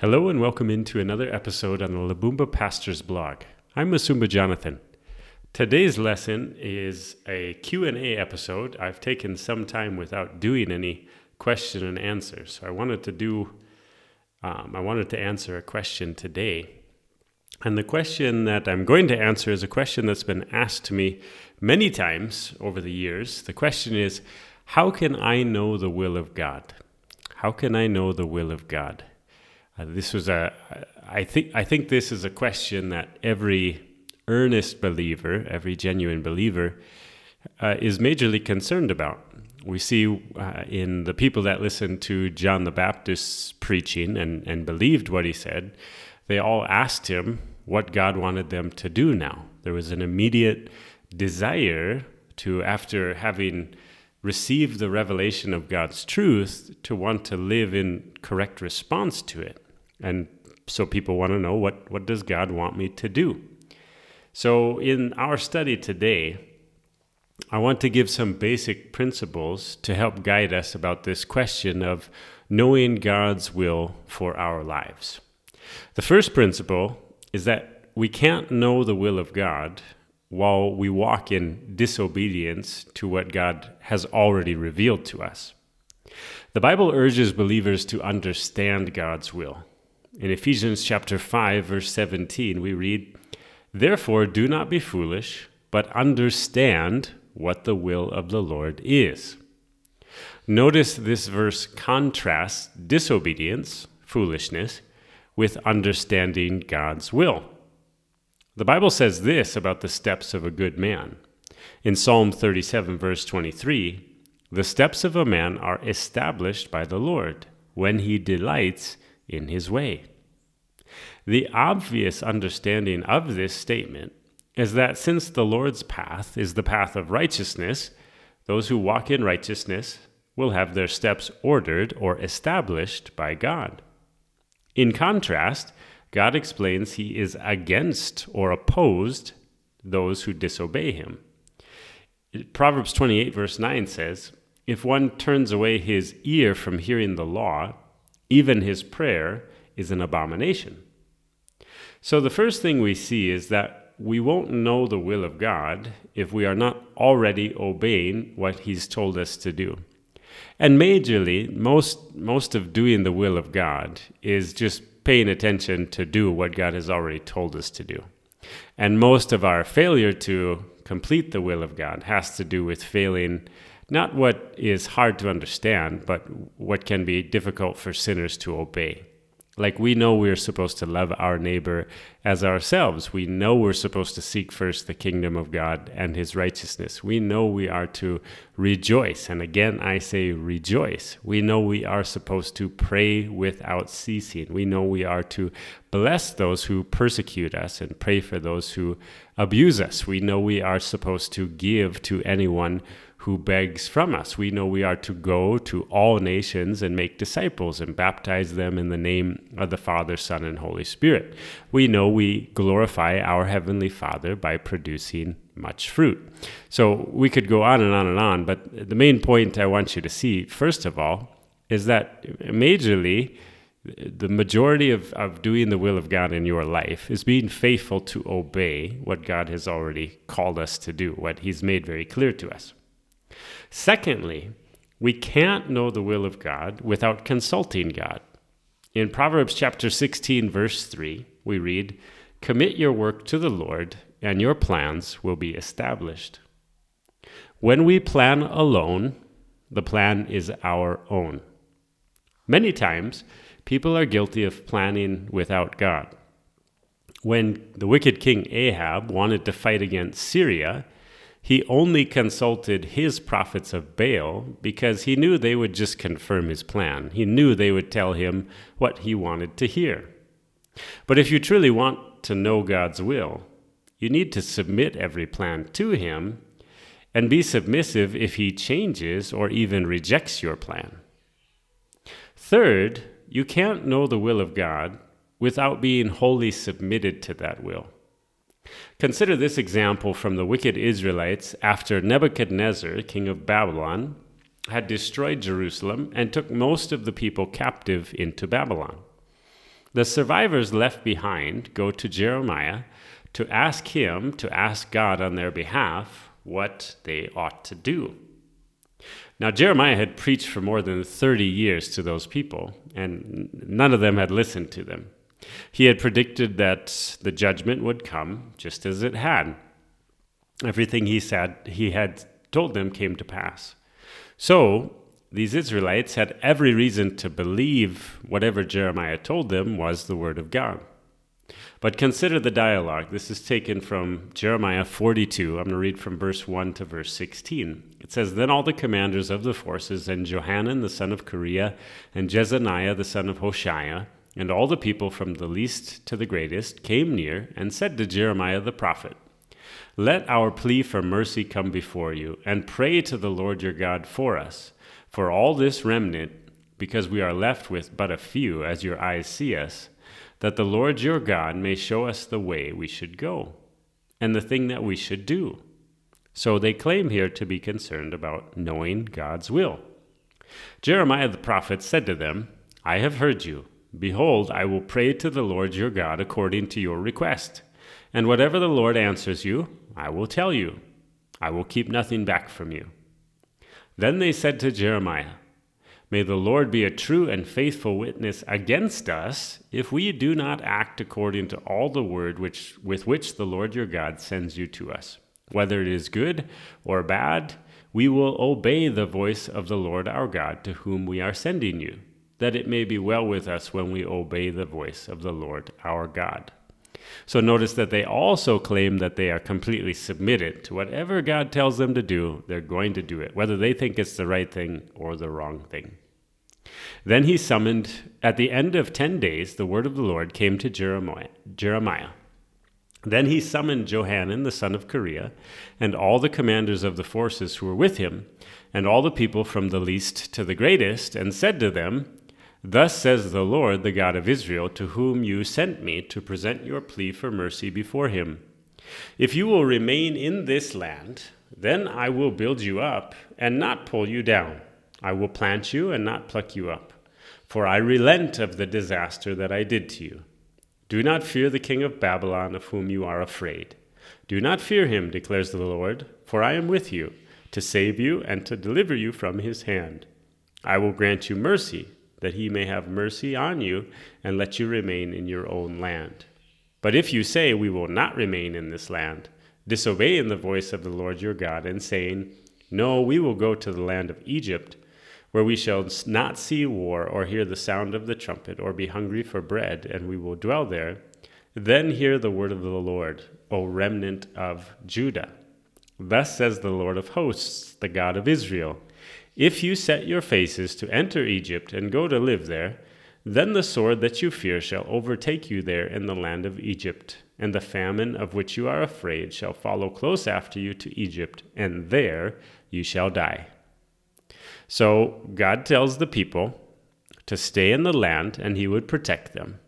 Hello and welcome into another episode on the Labumba Pastors blog. I'm Musumba Jonathan. Today's lesson is a Q&A episode. I've taken some time without doing any question and answer. So I wanted to do um, I wanted to answer a question today. And the question that I'm going to answer is a question that's been asked to me many times over the years. The question is, how can I know the will of God? How can I know the will of God? Uh, this was a, I think, I think this is a question that every earnest believer, every genuine believer, uh, is majorly concerned about. We see uh, in the people that listened to John the Baptist's preaching and, and believed what he said, they all asked him what God wanted them to do now. There was an immediate desire to, after having received the revelation of God's truth, to want to live in correct response to it. And so people want to know what, what does God want me to do? So in our study today, I want to give some basic principles to help guide us about this question of knowing God's will for our lives. The first principle is that we can't know the will of God while we walk in disobedience to what God has already revealed to us. The Bible urges believers to understand God's will. In Ephesians chapter 5 verse 17 we read, "Therefore do not be foolish, but understand what the will of the Lord is." Notice this verse contrasts disobedience, foolishness, with understanding God's will. The Bible says this about the steps of a good man. In Psalm 37, verse 23, the steps of a man are established by the Lord when he delights in his way. The obvious understanding of this statement is that since the Lord's path is the path of righteousness, those who walk in righteousness will have their steps ordered or established by God. In contrast, God explains he is against or opposed those who disobey him. Proverbs 28, verse 9 says, If one turns away his ear from hearing the law, even his prayer is an abomination. So the first thing we see is that we won't know the will of God if we are not already obeying what he's told us to do. And majorly, most most of doing the will of God is just paying attention to do what God has already told us to do. And most of our failure to complete the will of God has to do with failing not what is hard to understand, but what can be difficult for sinners to obey. Like we know we're supposed to love our neighbor as ourselves. We know we're supposed to seek first the kingdom of God and his righteousness. We know we are to rejoice. And again, I say rejoice. We know we are supposed to pray without ceasing. We know we are to bless those who persecute us and pray for those who abuse us. We know we are supposed to give to anyone who begs from us. We know we are to go to all nations and make disciples and baptize them in the name of the Father, Son, and Holy Spirit. We know we glorify our Heavenly Father by producing much fruit. So we could go on and on and on, but the main point I want you to see, first of all, is that majorly, the majority of, of doing the will of God in your life is being faithful to obey what God has already called us to do, what He's made very clear to us. Secondly, we can't know the will of God without consulting God. In Proverbs chapter 16, verse 3, we read, Commit your work to the Lord, and your plans will be established. When we plan alone, the plan is our own. Many times, people are guilty of planning without God. When the wicked king Ahab wanted to fight against Syria, he only consulted his prophets of Baal because he knew they would just confirm his plan. He knew they would tell him what he wanted to hear. But if you truly want to know God's will, you need to submit every plan to him and be submissive if he changes or even rejects your plan. Third, you can't know the will of God without being wholly submitted to that will. Consider this example from the wicked Israelites after Nebuchadnezzar, king of Babylon, had destroyed Jerusalem and took most of the people captive into Babylon. The survivors left behind go to Jeremiah to ask him to ask God on their behalf what they ought to do. Now, Jeremiah had preached for more than 30 years to those people, and none of them had listened to them. He had predicted that the judgment would come just as it had. Everything he said he had told them came to pass. So, these Israelites had every reason to believe whatever Jeremiah told them was the word of God. But consider the dialogue. This is taken from Jeremiah 42. I'm going to read from verse 1 to verse 16. It says Then all the commanders of the forces, and Johanan the son of Kareah, and Jezaniah the son of Hoshea, and all the people from the least to the greatest came near and said to Jeremiah the prophet, Let our plea for mercy come before you, and pray to the Lord your God for us, for all this remnant, because we are left with but a few, as your eyes see us that the Lord your God may show us the way we should go and the thing that we should do. So they claim here to be concerned about knowing God's will. Jeremiah the prophet said to them, I have heard you. Behold, I will pray to the Lord your God according to your request. And whatever the Lord answers you, I will tell you. I will keep nothing back from you. Then they said to Jeremiah, May the Lord be a true and faithful witness against us if we do not act according to all the word which, with which the Lord your God sends you to us. Whether it is good or bad, we will obey the voice of the Lord our God to whom we are sending you, that it may be well with us when we obey the voice of the Lord our God. So notice that they also claim that they are completely submitted to whatever God tells them to do, they're going to do it, whether they think it's the right thing or the wrong thing. Then he summoned, at the end of ten days, the word of the Lord came to Jeremiah. Jeremiah. Then he summoned Johanan the son of Kareah, and all the commanders of the forces who were with him, and all the people from the least to the greatest, and said to them, Thus says the Lord, the God of Israel, to whom you sent me to present your plea for mercy before him. If you will remain in this land, then I will build you up and not pull you down. I will plant you and not pluck you up, for I relent of the disaster that I did to you. Do not fear the king of Babylon, of whom you are afraid. Do not fear him, declares the Lord, for I am with you, to save you and to deliver you from his hand. I will grant you mercy, that he may have mercy on you and let you remain in your own land. But if you say, We will not remain in this land, disobeying the voice of the Lord your God, and saying, No, we will go to the land of Egypt, where we shall not see war or hear the sound of the trumpet or be hungry for bread, and we will dwell there, then hear the word of the Lord, O remnant of Judah. Thus says the Lord of hosts, the God of Israel If you set your faces to enter Egypt and go to live there, then the sword that you fear shall overtake you there in the land of Egypt, and the famine of which you are afraid shall follow close after you to Egypt, and there you shall die. So God tells the people to stay in the land and he would protect them.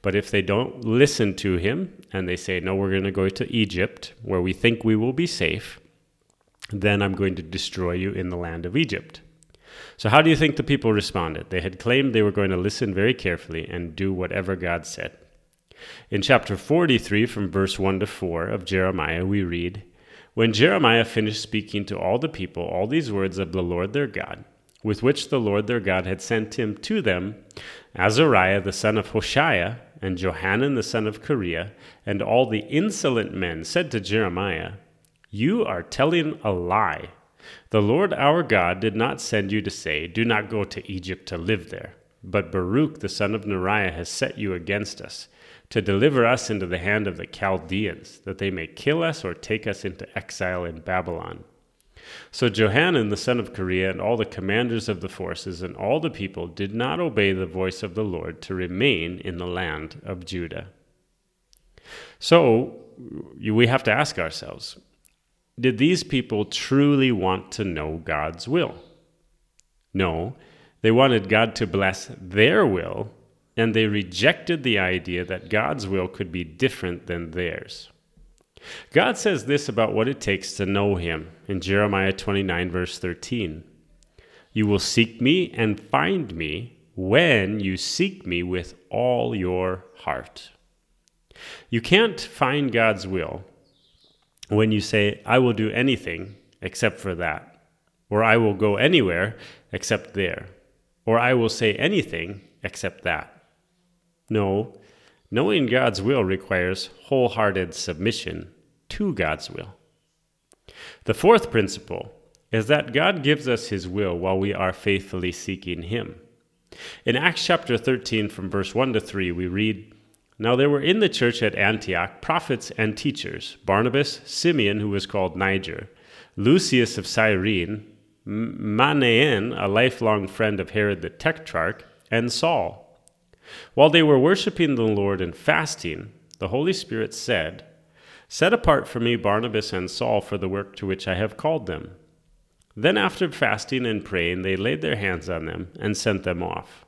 But if they don't listen to him and they say, No, we're going to go to Egypt where we think we will be safe, then I'm going to destroy you in the land of Egypt. So, how do you think the people responded? They had claimed they were going to listen very carefully and do whatever God said. In chapter 43, from verse 1 to 4 of Jeremiah, we read, when Jeremiah finished speaking to all the people all these words of the Lord their God, with which the Lord their God had sent him to them, Azariah the son of Hoshea, and Johanan the son of Kareah, and all the insolent men said to Jeremiah, You are telling a lie. The Lord our God did not send you to say, Do not go to Egypt to live there. But Baruch the son of Neriah has set you against us to deliver us into the hand of the Chaldeans, that they may kill us or take us into exile in Babylon. So Johanan the son of Kareah and all the commanders of the forces and all the people did not obey the voice of the Lord to remain in the land of Judah. So we have to ask ourselves did these people truly want to know God's will? No, they wanted God to bless their will and they rejected the idea that God's will could be different than theirs. God says this about what it takes to know Him in Jeremiah 29, verse 13 You will seek me and find me when you seek me with all your heart. You can't find God's will when you say, I will do anything except for that, or I will go anywhere except there, or I will say anything except that. No, knowing God's will requires wholehearted submission to God's will. The fourth principle is that God gives us his will while we are faithfully seeking him. In Acts chapter 13, from verse 1 to 3, we read Now there were in the church at Antioch prophets and teachers Barnabas, Simeon, who was called Niger, Lucius of Cyrene, Manaen, a lifelong friend of Herod the Tetrarch, and Saul. While they were worshiping the Lord and fasting, the Holy Spirit said, Set apart for me Barnabas and Saul for the work to which I have called them. Then, after fasting and praying, they laid their hands on them and sent them off.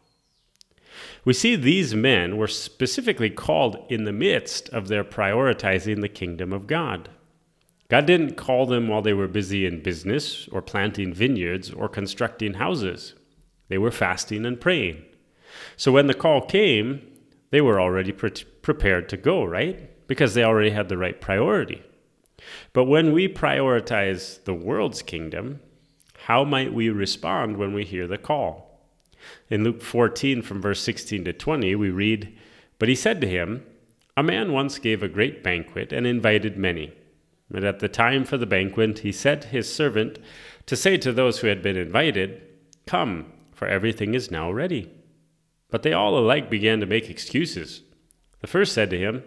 We see these men were specifically called in the midst of their prioritizing the kingdom of God. God didn't call them while they were busy in business or planting vineyards or constructing houses. They were fasting and praying. So when the call came, they were already pre- prepared to go, right? Because they already had the right priority. But when we prioritize the world's kingdom, how might we respond when we hear the call? In Luke 14, from verse 16 to 20, we read, But he said to him, A man once gave a great banquet and invited many. And at the time for the banquet, he sent his servant to say to those who had been invited, Come, for everything is now ready. But they all alike began to make excuses. The first said to him,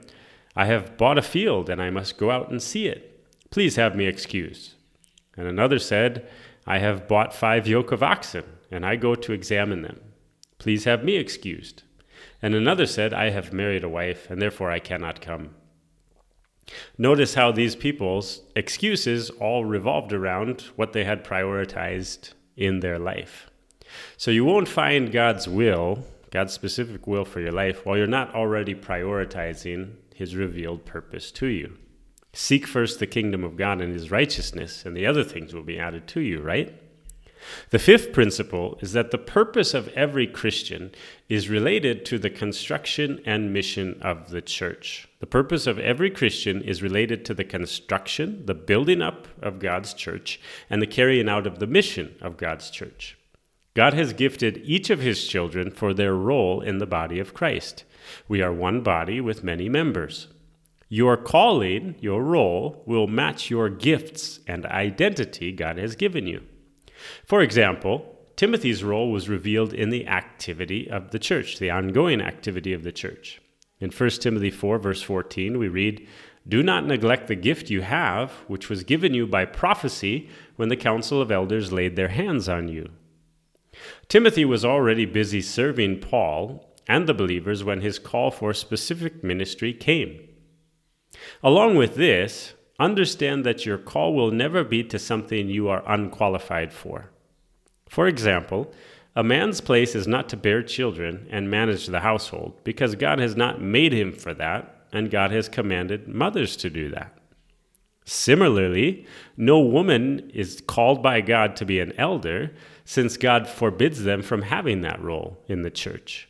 I have bought a field, and I must go out and see it. Please have me excused. And another said, I have bought five yoke of oxen, and I go to examine them. Please have me excused. And another said, I have married a wife, and therefore I cannot come. Notice how these people's excuses all revolved around what they had prioritized in their life. So you won't find God's will, God's specific will for your life, while you're not already prioritizing His revealed purpose to you. Seek first the kingdom of God and his righteousness, and the other things will be added to you, right? The fifth principle is that the purpose of every Christian is related to the construction and mission of the church. The purpose of every Christian is related to the construction, the building up of God's church, and the carrying out of the mission of God's church. God has gifted each of his children for their role in the body of Christ. We are one body with many members. Your calling, your role, will match your gifts and identity God has given you. For example, Timothy's role was revealed in the activity of the church, the ongoing activity of the church. In 1 Timothy 4, verse 14, we read, Do not neglect the gift you have, which was given you by prophecy when the council of elders laid their hands on you. Timothy was already busy serving Paul and the believers when his call for specific ministry came. Along with this, understand that your call will never be to something you are unqualified for. For example, a man's place is not to bear children and manage the household, because God has not made him for that, and God has commanded mothers to do that. Similarly, no woman is called by God to be an elder, since God forbids them from having that role in the church.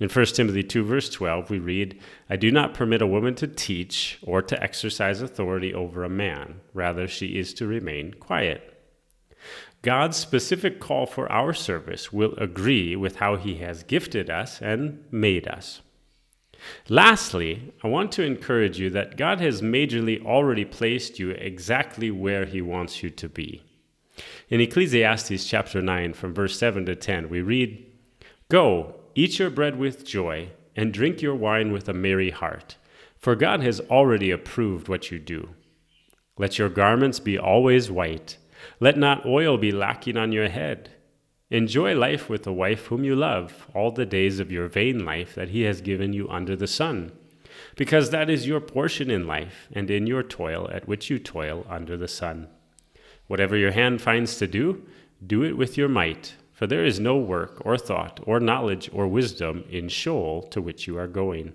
In 1 Timothy 2, verse 12, we read, I do not permit a woman to teach or to exercise authority over a man. Rather, she is to remain quiet. God's specific call for our service will agree with how He has gifted us and made us. Lastly, I want to encourage you that God has majorly already placed you exactly where He wants you to be. In Ecclesiastes chapter 9, from verse 7 to 10, we read, Go, Eat your bread with joy, and drink your wine with a merry heart, for God has already approved what you do. Let your garments be always white. Let not oil be lacking on your head. Enjoy life with the wife whom you love, all the days of your vain life that he has given you under the sun, because that is your portion in life and in your toil at which you toil under the sun. Whatever your hand finds to do, do it with your might for there is no work or thought or knowledge or wisdom in Sheol to which you are going.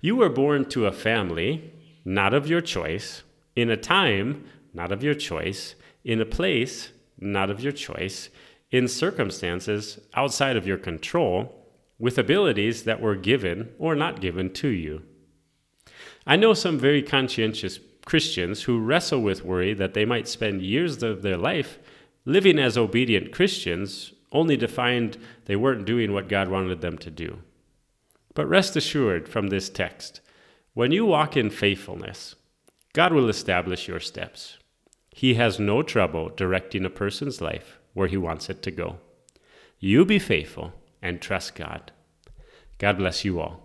You were born to a family, not of your choice, in a time, not of your choice, in a place, not of your choice, in circumstances outside of your control with abilities that were given or not given to you. I know some very conscientious Christians who wrestle with worry that they might spend years of their life living as obedient Christians only to find they weren't doing what God wanted them to do. But rest assured from this text, when you walk in faithfulness, God will establish your steps. He has no trouble directing a person's life where He wants it to go. You be faithful and trust God. God bless you all.